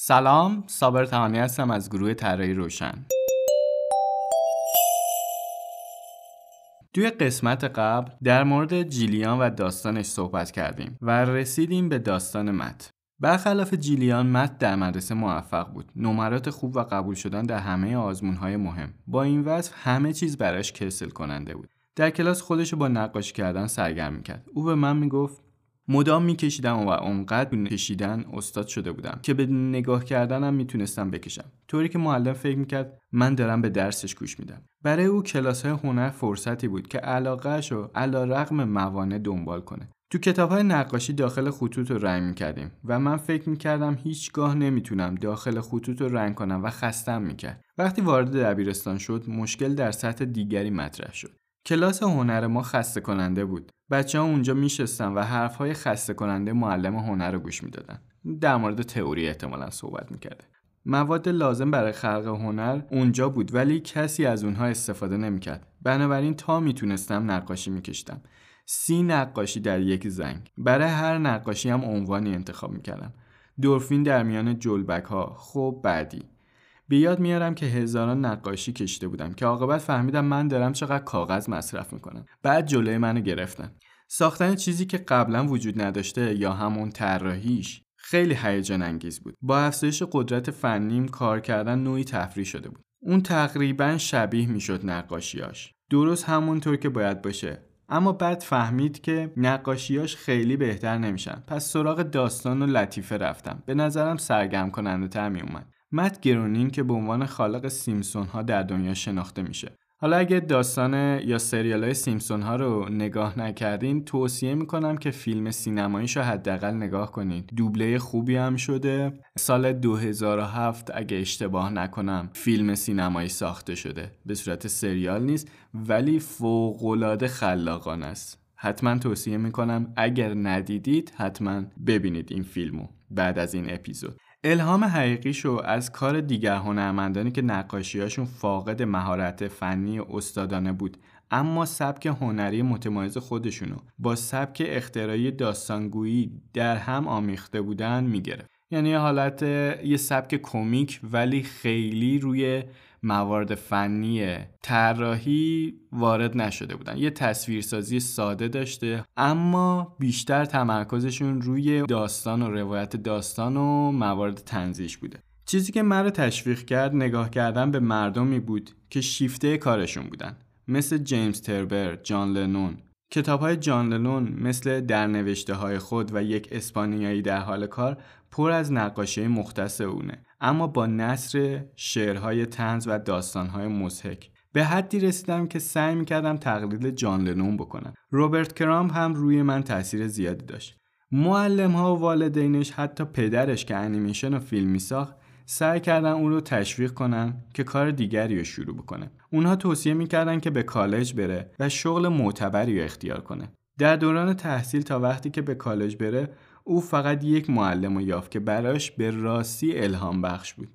سلام صابر تهانی هستم از گروه طراحی روشن. توی قسمت قبل در مورد جیلیان و داستانش صحبت کردیم و رسیدیم به داستان مت. برخلاف جیلیان مت در مدرسه موفق بود. نمرات خوب و قبول شدن در همه آزمونهای مهم. با این وصف همه چیز براش کسل کننده بود. در کلاس خودش با نقاشی کردن سرگرم کرد او به من می‌گفت مدام میکشیدم و اونقدر کشیدن استاد شده بودم که به نگاه کردنم می‌تونستم بکشم. طوری که معلم فکر می‌کرد من دارم به درسش گوش میدم. برای او کلاس های هنر فرصتی بود که علاقهش رو علا رقم موانع دنبال کنه. تو کتاب های نقاشی داخل خطوط رو رنگ می‌کردیم و من فکر می‌کردم هیچگاه نمی‌تونم داخل خطوط رو رنگ کنم و خستم می‌کرد. وقتی وارد دبیرستان شد مشکل در سطح دیگری مطرح شد. کلاس هنر ما خسته کننده بود. بچه ها اونجا میشستن و حرف های خسته کننده معلم هنر رو گوش می‌دادن. در مورد تئوری احتمالا صحبت می‌کرده. مواد لازم برای خلق هنر اونجا بود ولی کسی از اونها استفاده نمی‌کرد. بنابراین تا می‌تونستم نقاشی میکشتم. سی نقاشی در یک زنگ. برای هر نقاشی هم عنوانی انتخاب می‌کردم. دورفین در میان جلبک ها. خب بعدی. به یاد میارم که هزاران نقاشی کشیده بودم که عاقبت فهمیدم من دارم چقدر کاغذ مصرف می‌کنم. بعد جلوی منو گرفتن. ساختن چیزی که قبلا وجود نداشته یا همون طراحیش خیلی هیجان انگیز بود. با افزایش قدرت فنیم کار کردن نوعی تفریح شده بود. اون تقریبا شبیه می‌شد نقاشیاش درست همونطور که باید باشه. اما بعد فهمید که نقاشیاش خیلی بهتر نمیشن. پس سراغ داستان و لطیفه رفتم. به نظرم سرگرم کننده تر میومد مت گرونینگ که به عنوان خالق سیمسون ها در دنیا شناخته میشه. حالا اگه داستان یا سریال های سیمسون ها رو نگاه نکردین توصیه می‌کنم که فیلم سینماییش رو حداقل نگاه کنید دوبله خوبی هم شده. سال 2007 اگه اشتباه نکنم فیلم سینمایی ساخته شده. به صورت سریال نیست ولی فوقالعاده خلاقانه است. حتما توصیه می‌کنم اگر ندیدید حتما ببینید این فیلمو بعد از این اپیزود. الهام حقیقیشو از کار دیگر هنرمندانی که نقاشیاشون فاقد مهارت فنی استادانه بود اما سبک هنری متمایز خودشونو با سبک اختراعی داستانگویی در هم آمیخته بودن می‌گرفت. یعنی حالت یه سبک کمیک ولی خیلی روی موارد فنی طراحی وارد نشده بودن. یه تصویرسازی ساده داشته اما بیشتر تمرکزشون روی داستان و روایت داستان و موارد تنزیش بوده. چیزی که مرا تشویق کرد نگاه کردن به مردمی بود که شیفته کارشون بودن. مثل جیمز تربر، جان لنون. کتاب های جان لنون مثل در نوشته های خود و یک اسپانیایی در حال کار پر از نقاشی مختص اونه. اما با نصر شعرهای تنز و داستانهای مزهک به حدی رسیدم که سعی می‌کردم تقلید جان لنون بکنم. روبرت کرامپ هم روی من تاثیر زیادی داشت. معلم ها و والدینش حتی پدرش که انیمیشن و فیلم میساخت سعی کردن اون رو تشویق کنن که کار دیگری رو شروع بکنه. اونها توصیه می‌کردن که به کالج بره و شغل معتبری رو اختیار کنه. در دوران تحصیل تا وقتی که به کالج بره او فقط یک معلم رو یافت که براش به راستی الهام بخش بود.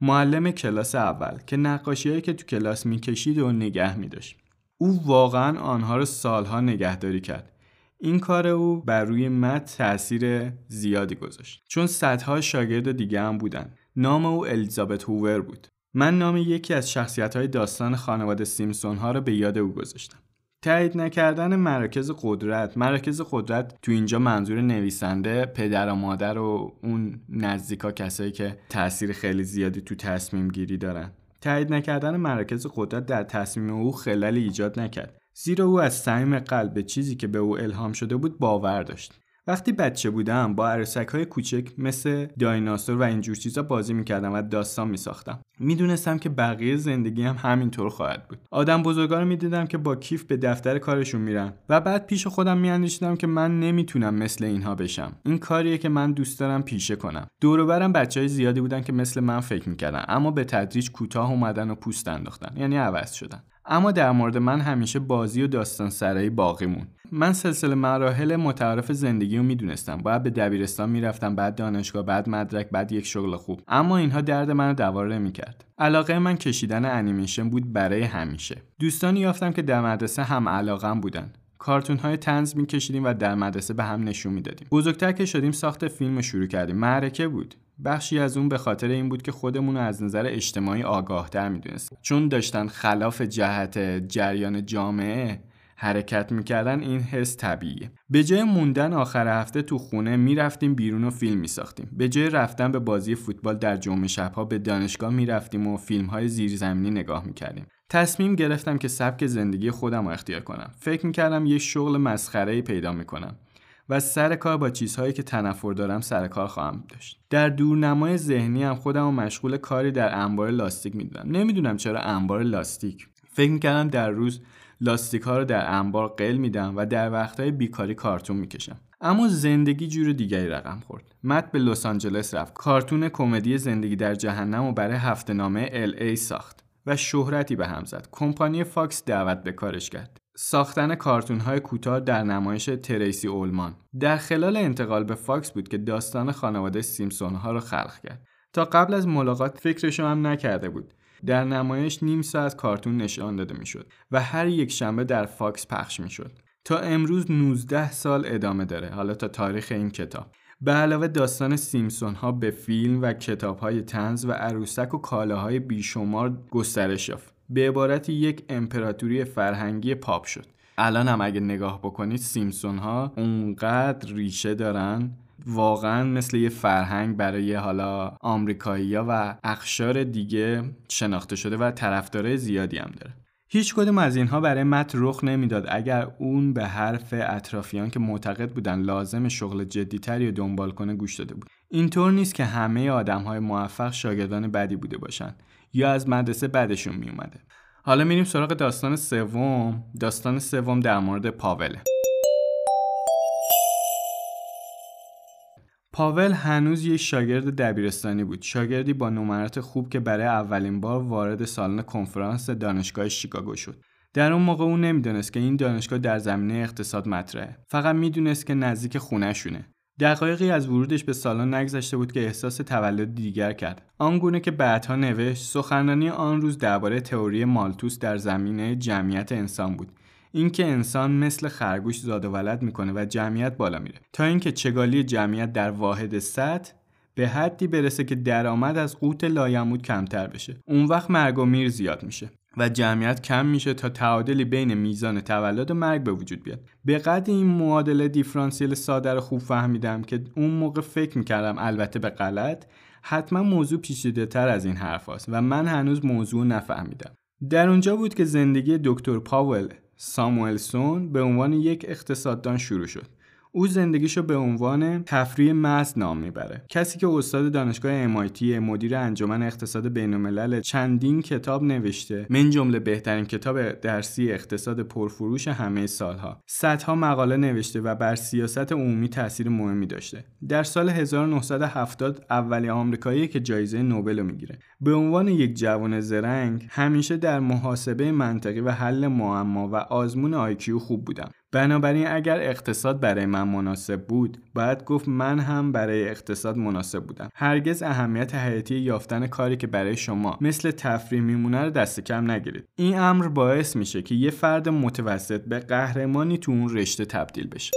معلم کلاس اول که نقاشیهایی که تو کلاس می‌کشید و نگه میداشت. او واقعا آنها رو سالها نگهداری کرد. این کار او بر روی مت تاثیر زیادی گذاشت. چون صدها شاگرد دیگه هم بودن. نام او الیزابت هوور بود. من نام یکی از شخصیت های داستان خانواده سیمسون ها رو به یاد او گذاشتم. تایید نکردن مراکز قدرت. مراکز قدرت تو اینجا منظور نویسنده پدر و مادر و اون نزدیکا کسایی که تاثیر خیلی زیادی تو تصمیم گیری دارن. تایید نکردن مراکز قدرت در تصمیم او خلالی ایجاد نکرد. زیرا او از صمیم قلب چیزی که به او الهام شده بود باور داشت. وقتی بچه بودم با عروسک های کوچک مثل دایناسور و اینجور چیزا بازی می‌کردم و داستان میساختم. می‌دونستم که بقیه زندگی هم همینطور خواهد بود. آدم بزرگا رو می‌دیدم که با کیف به دفتر کارشون میرن و بعد پیش خودم میاندیشیدم که من نمی‌تونم مثل اینها بشم. این کاریه که من دوست دارم پیشه کنم. دور برم بچه های زیادی بودن که مثل من فکر می‌کردن اما به تدریج کوتاه اومدن و پوست انداختن. یعنی عوض شدن. اما در مورد من همیشه بازی و داستان سرایی باقی مون من سلسله مراحل متعارف زندگی رو می‌دونستم. باید به دبیرستان می‌رفتم بعد دانشگاه بعد مدرک بعد یک شغل خوب. اما اینها درد منو دواره می‌کرد علاقه من کشیدن انیمیشن بود برای همیشه. دوستانی یافتم که در مدرسه هم علاقم بودن. کارتون های تنز میکشیدیم و در مدرسه به هم نشون می‌دادیم. بزرگتر که شدیم ساخت فیلم شروع کردیم. معرکه بود. بخشی از اون به خاطر این بود که خودمون رو از نظر اجتماعی آگاهتر می‌دونستیم. چون داشتن خلاف جهت جریان جامعه حرکت می‌کردن این حس طبیعیه. به جای موندن آخر هفته تو خونه می‌رفتیم بیرون و فیلم میساختیم. به جای رفتن به بازی فوتبال در جمعه شبها به دانشگاه می‌رفتیم و فیلم های زیرزمینی نگاه می‌کردیم. تصمیم گرفتم که سبک زندگی خودم رو اختیار کنم. فکر می‌کردم یه شغل مسخره پیدا می‌کنم و سر کار با چیزهایی که تنفر دارم سر کار خواهم داشت. در دورنمای ذهنی هم خودم رو مشغول کاری در انبار لاستیک می‌دونم. نمی‌دونم چرا انبار لاستیک. فکر می‌کردم در روز لاستیک ها رو در انبار قل میدم و در وقتهای بیکاری کارتون می‌کشم. اما زندگی جور دیگری رقم خورد. مت به لس آنجلس رفت. کارتون کمدی زندگی در جهنم و برای هفته نامه ای ساخت. و شهرتی به هم زد. کمپانی فاکس دعوت به کارش کرد. ساختن کارتون های کوتاه در نمایش تریسی اولمان. در خلال انتقال به فاکس بود که داستان خانواده سیمپسون ها رو خلق کرد. تا قبل از ملاقات فکرشو هم نکرده بود. در نمایش نیم ساعت کارتون نشان داده می‌شد و هر یک شنبه در فاکس پخش می‌شد. تا امروز 19 سال ادامه داره. حالا تا تاریخ این کتاب. به علاوه داستان سیمپسون ها به فیلم و کتاب های طنز و عروسک و کالاهای بیشمار گسترش یافت. به عبارتی یک امپراتوری فرهنگی پاپ شد. الان هم اگه نگاه بکنید سیمپسون ها اونقدر ریشه دارن واقعا مثل یه فرهنگ برای حالا آمریکایی و اخشار دیگه شناخته شده و طرفدارای زیادی هم داره. هیچ کدوم از اینها برای مت رخ نمی‌داد. اگر اون به حرف اطرافیان که معتقد بودن لازم شغل جدیتری رو دنبال کنه گوش داده بود. اینطور نیست که همه آدم های موفق شاگردان بدی بوده باشن یا از مدرسه بدشون میومده حالا میریم سراغ داستان سوم. داستان سوم در مورد پاوله. پاول هنوز یک شاگرد دبیرستانی بود شاگردی با نمرات خوب که برای اولین بار وارد سالن کنفرانس دانشگاه شیکاگو شد. در اون موقع اون نمی‌دونست که این دانشگاه در زمینه اقتصاد مطرحه. فقط می‌دونست که نزدیک خونهشونه. دقایقی از ورودش به سالن نگذشته بود که احساس تولد دیگر کرد. آنگونه که بعدها نوشت سخنرانی آن روز درباره تئوری مالتوس در زمینه جمعیت انسان بود. اینکه انسان مثل خرگوش زاد و ولد می‌کنه و جمعیت بالا میره. تا اینکه چگالی جمعیت در واحد سطح به حدی برسه که درآمد از قوت لایمود کمتر بشه. اون وقت مرگ و میر زیاد میشه و جمعیت کم میشه تا تعادلی بین میزان تولد و مرگ به وجود بیاد. به قدر این معادله دیفرانسیل ساده رو خوب فهمیدم که اون موقع فکر می‌کردم البته به غلط حتما موضوع پیچیده تر از این حرف هست و من هنوز موضوع نفهمیدم. در اونجا بود که زندگی دکتر پاول ساموئلسون به عنوان یک اقتصاددان شروع شد. او زندگیشو به عنوان تفریح محض نام می‌بره. کسی که استاد دانشگاه MIT مدیر انجمن اقتصاد بینالملل چندین کتاب نوشته من جمله بهترین کتاب درسی اقتصاد پرفروش همه سالها. صدها مقاله نوشته و بر سیاست عمومی تاثیر مهمی داشته. در سال 1970 اولی آمریکایی که جایزه نوبل رو می‌گیره. به عنوان یک جوان زرنگ همیشه در محاسبه منطقی و حل معما و آزمون آیکیو خوب بودم. بنابراین اگر اقتصاد برای من مناسب بود باید گفت من هم برای اقتصاد مناسب بودم. هرگز اهمیت حیاتی یافتن کاری که برای شما مثل تفریح میمونه رو دست کم نگیرید. این امر باعث میشه که یه فرد متوسط به قهرمانی تو اون رشته تبدیل بشه.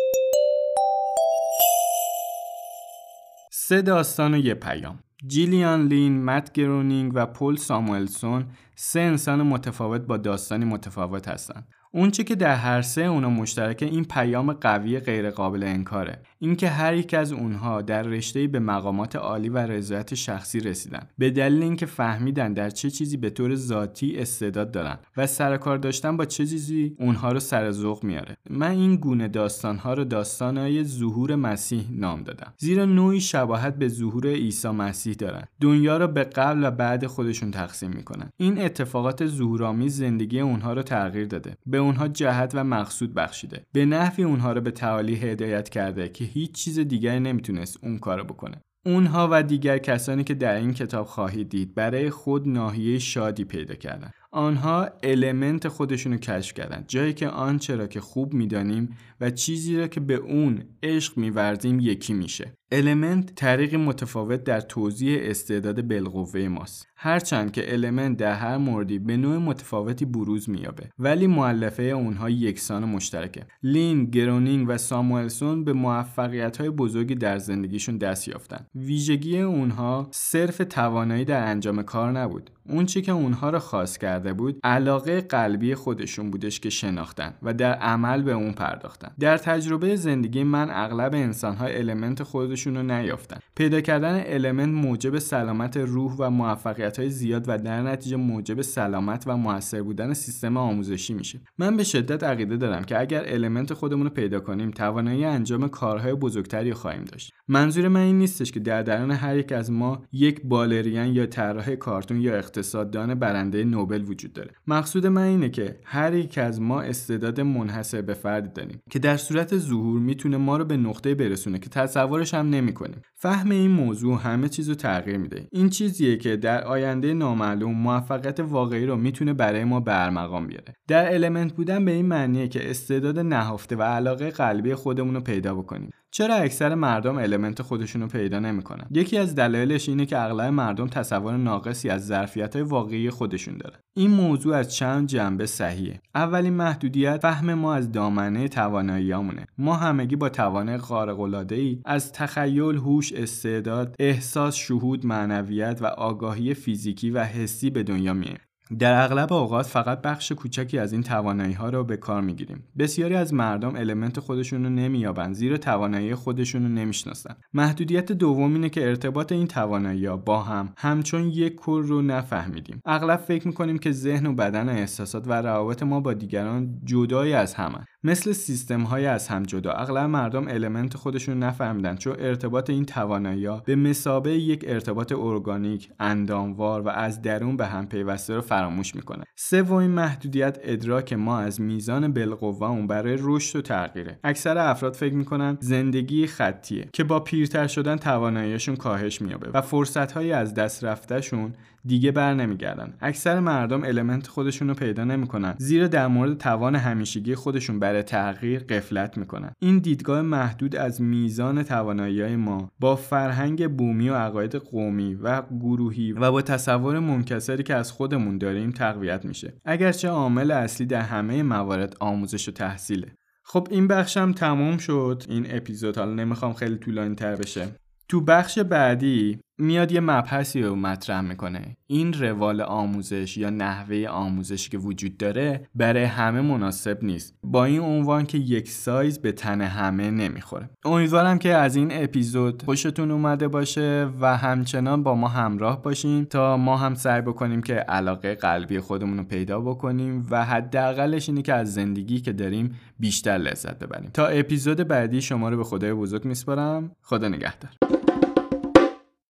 سه داستان و یه پیام. جیلیان لین، مت گرونینگ و پول ساموئلسون سه انسان متفاوت با داستانی متفاوت هستند. اونچه که در هر سه اونا مشترکه این پیام قوی غیر قابل انکاره. اینکه هر یک از اونها در رشته به مقامات عالی و رضایت شخصی رسیدن. به دلیل اینکه فهمیدن در چه چیزی به طور ذاتی استعداد دارن و سر کار داشتن با چه چیزی اونها رو سر ذوق میاره. من این گونه داستانها رو داستانهای ظهور مسیح نام دادم. زیرا نوعی شباهت به ظهور عیسی مسیح دارن. دنیا رو به قبل و بعد خودشون تقسیم می‌کنن. این اتفاقات ظهورآمیز زندگی اونها رو تغییر داده. به اونها جهت و مقصود بخشیده. به نحوی اونها رو به تعالی هدایت کرده که هیچ چیز دیگری نمی‌تونست اون کارو بکنه. اونها و دیگر کسانی که در این کتاب خواهید دید برای خود ناحیه شادی پیدا کردن. آنها element خودشونو کشف کردن جایی که آنچه را که خوب می‌دانیم و چیزی را که به اون عشق میورزیم یکی میشه. element طریقی متفاوت در توضیح استعداد بالقوه ماست. هرچند که element در هر موردی به نوع متفاوتی بروز مییابه ولی مؤلفه اونها یکسان مشترکه. لین گرونینگ و ساموئلسون به موفقیت های بزرگی در زندگیشون دست یافتن. ویژگی اونها صرف توانایی در انجام کار نبود. اون چی که اونها رو خاص کرده بود علاقه قلبی خودشون بودش که شناختن و در عمل به اون پرداختن. در تجربه زندگی من اغلب انسانها element خودشون رو نیافتن. پیدا کردن element موجب سلامت روح و موفقیت های زیاد و در نتیجه موجب سلامت و موثر بودن سیستم آموزشی میشه. من به شدت عقیده دارم که اگر element خودمون رو پیدا کنیم توانایی انجام کارهای بزرگتری خواهیم داشت. منظور من این نیستش که در درون هر یک از ما یک بالرین یا طراح کارتون یا اقتصاددان برنده نوبل وجود داره. مقصود من اینه که هر یک از ما استعداد منحصر به فرد داریم که در صورت ظهور می‌تونه ما رو به نقطه برسونه که تصورش هم نمی‌کنیم فهم این موضوع همه چیز رو تغییر میده. این چیزیه که در آینده نامعلوم موفقیت واقعی رو می‌تونه برای ما برمقام بیاره. در المنت بودن به این معنیه که استعداد نهفته و علاقه قلبی خودمون رو پیدا بکنیم. چرا اکثر مردم المنت خودشونو پیدا نمی‌کنن؟ یکی از دلایلش اینه که اغلب مردم تصور ناقصی از ظرفیت واقعی خودشون دارن این موضوع از چند جنبه صحیحه. اولین محدودیت فهم ما از دامنه تواناییامونه ما همگی با توانه خارق ای از تخیل هوش استعداد احساس شهود معنویت و آگاهی فیزیکی و حسی به دنیا میایم. در اغلب اوقات فقط بخش کوچکی از این توانایی ها را به کار می‌گیریم. بسیاری از مردم element خودشون رو نمییابند زیرا توانایی خودشون رو نمی‌شناسن محدودیت دوم اینه که ارتباط این توانایی ها با هم همچون یک کل رو نفهمیدیم. اغلب فکر می‌کنیم که ذهن و بدن و احساسات و روابط ما با دیگران جدایی از همن مثل سیستم های از هم جدا. اغلب مردم element خودشون نفهمیدن چون ارتباط این توانایی به مثابه یک ارتباط ارگانیک انداموار و از درون به هم پیوسته رو فراموش می‌کنه. سومین محدودیت ادراک ما از میزان بالقوه اون برای رشد و تغییره اکثر افراد فکر می‌کنن زندگی خطیه که با پیرتر شدن تواناییشون کاهش میابه و فرصت از دست رفتهشون دیگه بر نمیگردن. اکثر مردم المنت خودشون رو پیدا نمی‌کنن. زیرا در مورد توان همیشگی خودشون برای تغییر قفلت می‌کنن. این دیدگاه محدود از میزان توانایی ما با فرهنگ بومی و عقاید قومی و گروهی و با تصور منکسری که از خودمون داریم تقویت میشه. اگرچه عامل اصلی در همه موارد آموزش و تحصیله. خب این بخشم تموم شد. این اپیزود حالا نمی‌خوام خیلی طولانی تر بشه. تو بخش بعدی میاد یه مبحثی رو مطرح می‌کنه. این روال آموزش یا نحوه آموزشی که وجود داره برای همه مناسب نیست. با این عنوان که یک سایز به تن همه نمی‌خوره. امیدوارم که از این اپیزود خوشتون اومده باشه و همچنان با ما همراه باشین تا ما هم سعی بکنیم که علاقه قلبی خودمون رو پیدا بکنیم و حداقلش اینه که از زندگی که داریم بیشتر لذت ببریم. تا اپیزود بعدی شما رو به خدای بزرگ میسپارم. خدا نگهدار.